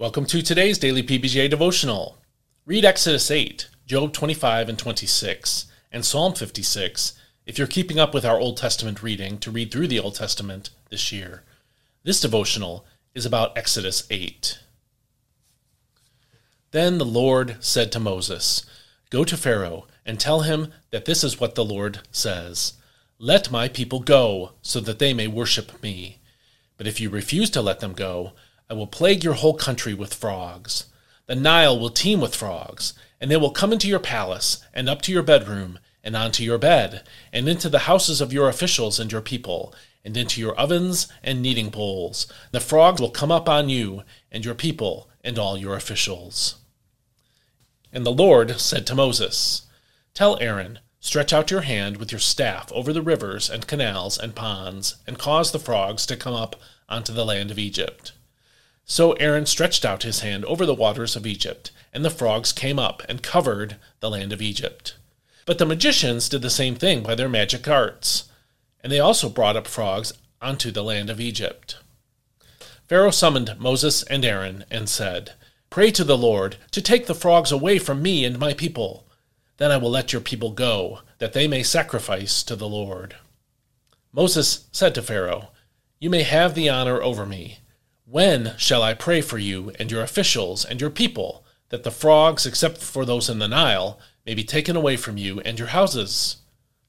Welcome to today's daily PBJ devotional. Read Exodus 8, Job 25 and 26, and Psalm 56 if you're keeping up with our Old Testament reading to read through the Old Testament this year. This devotional is about Exodus 8. Then the Lord said to Moses, Go to Pharaoh and tell him that this is what the Lord says Let my people go, so that they may worship me. But if you refuse to let them go, I will plague your whole country with frogs. The Nile will teem with frogs, and they will come into your palace, and up to your bedroom, and onto your bed, and into the houses of your officials and your people, and into your ovens and kneading bowls. The frogs will come up on you, and your people, and all your officials. And the Lord said to Moses, Tell Aaron, Stretch out your hand with your staff over the rivers and canals and ponds, and cause the frogs to come up onto the land of Egypt. So Aaron stretched out his hand over the waters of Egypt, and the frogs came up and covered the land of Egypt. But the magicians did the same thing by their magic arts, and they also brought up frogs onto the land of Egypt. Pharaoh summoned Moses and Aaron and said, Pray to the Lord to take the frogs away from me and my people. Then I will let your people go, that they may sacrifice to the Lord. Moses said to Pharaoh, You may have the honor over me when shall I pray for you and your officials and your people, that the frogs, except for those in the Nile, may be taken away from you and your houses?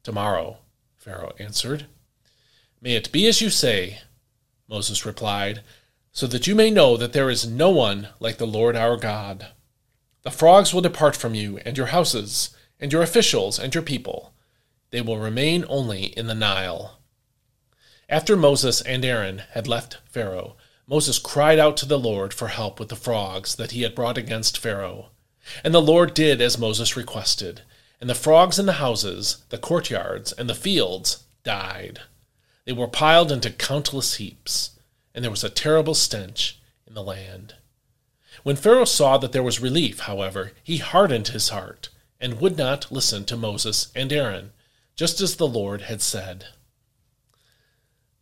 Tomorrow, Pharaoh answered. May it be as you say, Moses replied, so that you may know that there is no one like the Lord our God. The frogs will depart from you and your houses, and your officials and your people. They will remain only in the Nile. After Moses and Aaron had left Pharaoh, Moses cried out to the Lord for help with the frogs that he had brought against Pharaoh. And the Lord did as Moses requested, and the frogs in the houses, the courtyards, and the fields died. They were piled into countless heaps, and there was a terrible stench in the land. When Pharaoh saw that there was relief, however, he hardened his heart and would not listen to Moses and Aaron, just as the Lord had said.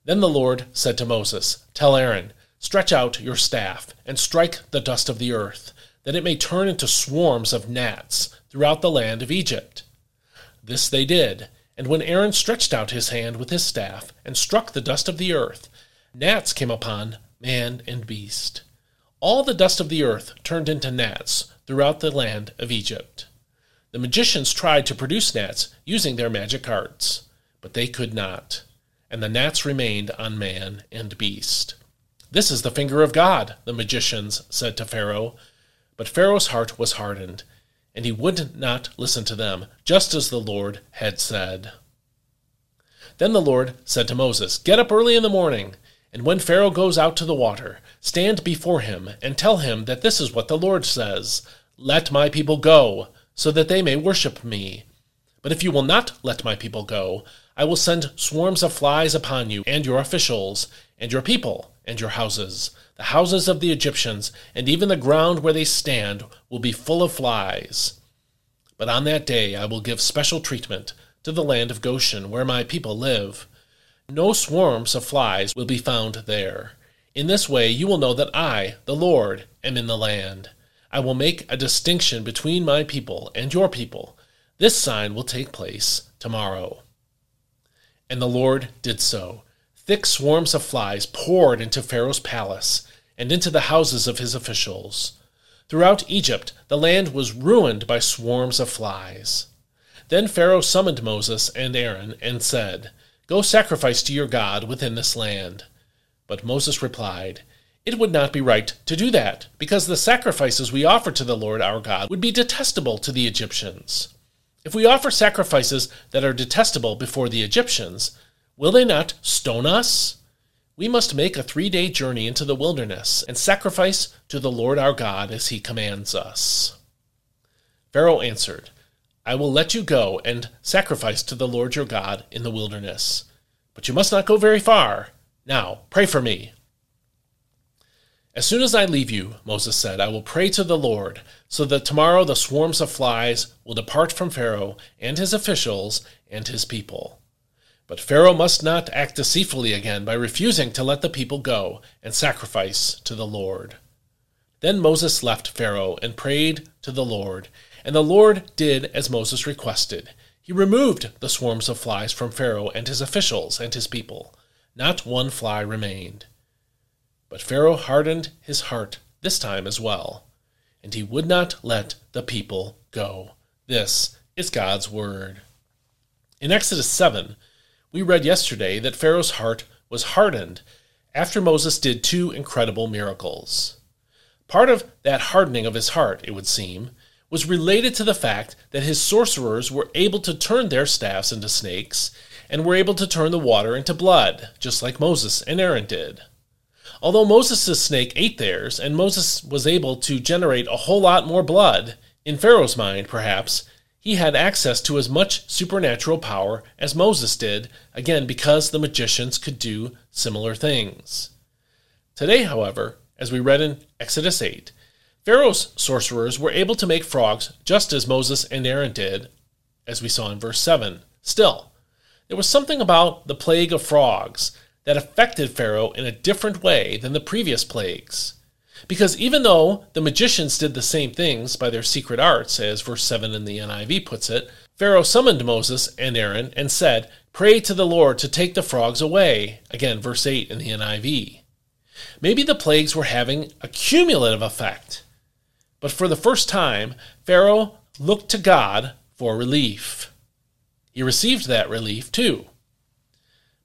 Then the Lord said to Moses, Tell Aaron, Stretch out your staff and strike the dust of the earth, that it may turn into swarms of gnats throughout the land of Egypt. This they did, and when Aaron stretched out his hand with his staff and struck the dust of the earth, gnats came upon man and beast. All the dust of the earth turned into gnats throughout the land of Egypt. The magicians tried to produce gnats using their magic arts, but they could not, and the gnats remained on man and beast. This is the finger of God, the magicians said to Pharaoh. But Pharaoh's heart was hardened, and he would not listen to them, just as the Lord had said. Then the Lord said to Moses, Get up early in the morning, and when Pharaoh goes out to the water, stand before him, and tell him that this is what the Lord says Let my people go, so that they may worship me. But if you will not let my people go, I will send swarms of flies upon you and your officials, and your people, and your houses. The houses of the Egyptians, and even the ground where they stand, will be full of flies. But on that day I will give special treatment to the land of Goshen, where my people live. No swarms of flies will be found there. In this way you will know that I, the Lord, am in the land. I will make a distinction between my people and your people. This sign will take place tomorrow. And the Lord did so. Thick swarms of flies poured into Pharaoh's palace and into the houses of his officials. Throughout Egypt, the land was ruined by swarms of flies. Then Pharaoh summoned Moses and Aaron and said, Go sacrifice to your God within this land. But Moses replied, It would not be right to do that, because the sacrifices we offer to the Lord our God would be detestable to the Egyptians. If we offer sacrifices that are detestable before the Egyptians, Will they not stone us? We must make a three day journey into the wilderness and sacrifice to the Lord our God as he commands us. Pharaoh answered, I will let you go and sacrifice to the Lord your God in the wilderness. But you must not go very far. Now, pray for me. As soon as I leave you, Moses said, I will pray to the Lord, so that tomorrow the swarms of flies will depart from Pharaoh and his officials and his people. But Pharaoh must not act deceitfully again by refusing to let the people go and sacrifice to the Lord. Then Moses left Pharaoh and prayed to the Lord, and the Lord did as Moses requested. He removed the swarms of flies from Pharaoh and his officials and his people. Not one fly remained. But Pharaoh hardened his heart this time as well, and he would not let the people go. This is God's word. In Exodus 7, we read yesterday that Pharaoh's heart was hardened after Moses did two incredible miracles. Part of that hardening of his heart, it would seem, was related to the fact that his sorcerers were able to turn their staffs into snakes and were able to turn the water into blood, just like Moses and Aaron did. Although Moses' snake ate theirs, and Moses was able to generate a whole lot more blood, in Pharaoh's mind, perhaps, he had access to as much supernatural power as Moses did, again, because the magicians could do similar things. Today, however, as we read in Exodus 8, Pharaoh's sorcerers were able to make frogs just as Moses and Aaron did, as we saw in verse 7. Still, there was something about the plague of frogs that affected Pharaoh in a different way than the previous plagues. Because even though the magicians did the same things by their secret arts, as verse 7 in the NIV puts it, Pharaoh summoned Moses and Aaron and said, Pray to the Lord to take the frogs away. Again, verse 8 in the NIV. Maybe the plagues were having a cumulative effect. But for the first time, Pharaoh looked to God for relief. He received that relief too.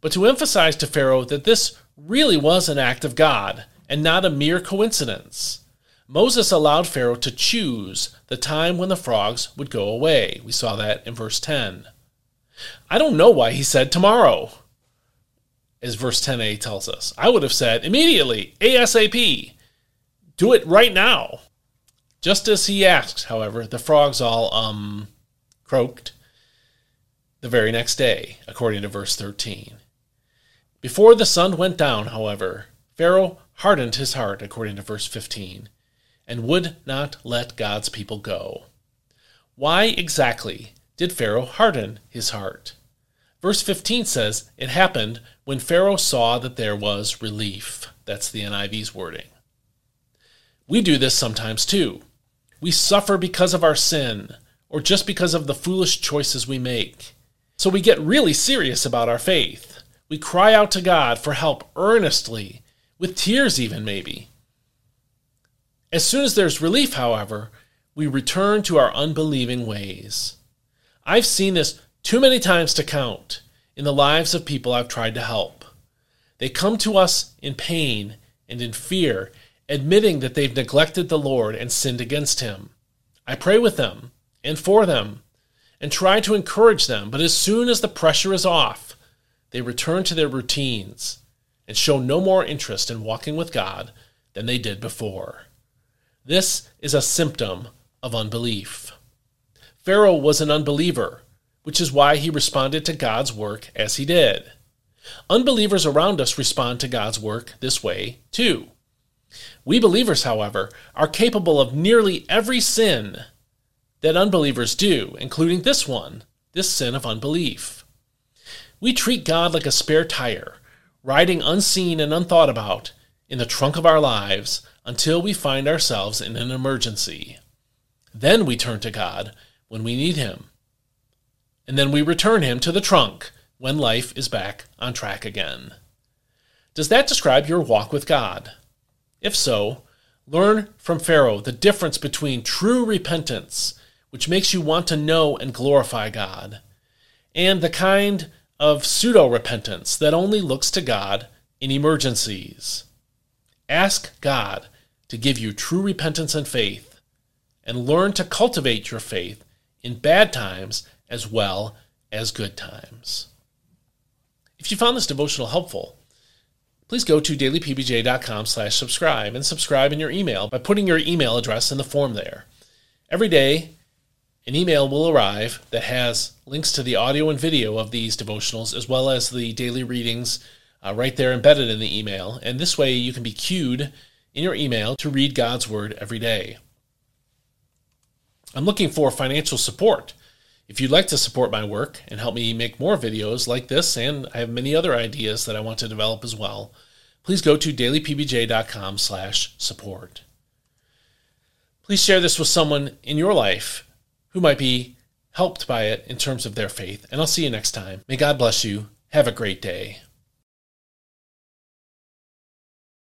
But to emphasize to Pharaoh that this really was an act of God and not a mere coincidence, Moses allowed Pharaoh to choose the time when the frogs would go away. We saw that in verse 10. I don't know why he said tomorrow, as verse 10a tells us. I would have said immediately, ASAP. Do it right now. Just as he asked, however, the frogs all, um, croaked the very next day, according to verse 13. Before the sun went down, however, Pharaoh hardened his heart, according to verse 15, and would not let God's people go. Why exactly did Pharaoh harden his heart? Verse 15 says, It happened when Pharaoh saw that there was relief. That's the NIV's wording. We do this sometimes too. We suffer because of our sin, or just because of the foolish choices we make. So we get really serious about our faith. We cry out to God for help earnestly, with tears even maybe. As soon as there's relief, however, we return to our unbelieving ways. I've seen this too many times to count in the lives of people I've tried to help. They come to us in pain and in fear admitting that they've neglected the Lord and sinned against Him. I pray with them and for them and try to encourage them, but as soon as the pressure is off, they return to their routines and show no more interest in walking with God than they did before. This is a symptom of unbelief. Pharaoh was an unbeliever, which is why he responded to God's work as he did. Unbelievers around us respond to God's work this way, too. We believers, however, are capable of nearly every sin that unbelievers do, including this one, this sin of unbelief. We treat God like a spare tire, riding unseen and unthought about in the trunk of our lives until we find ourselves in an emergency. Then we turn to God when we need Him. And then we return Him to the trunk when life is back on track again. Does that describe your walk with God? If so, learn from Pharaoh the difference between true repentance, which makes you want to know and glorify God, and the kind of pseudo repentance that only looks to God in emergencies. Ask God to give you true repentance and faith, and learn to cultivate your faith in bad times as well as good times. If you found this devotional helpful, please go to dailypbj.com slash subscribe and subscribe in your email by putting your email address in the form there. Every day, an email will arrive that has links to the audio and video of these devotionals as well as the daily readings uh, right there embedded in the email. And this way you can be cued in your email to read God's Word every day. I'm looking for financial support. If you'd like to support my work and help me make more videos like this, and I have many other ideas that I want to develop as well, please go to dailypbj.com slash support. Please share this with someone in your life who might be helped by it in terms of their faith. And I'll see you next time. May God bless you. Have a great day.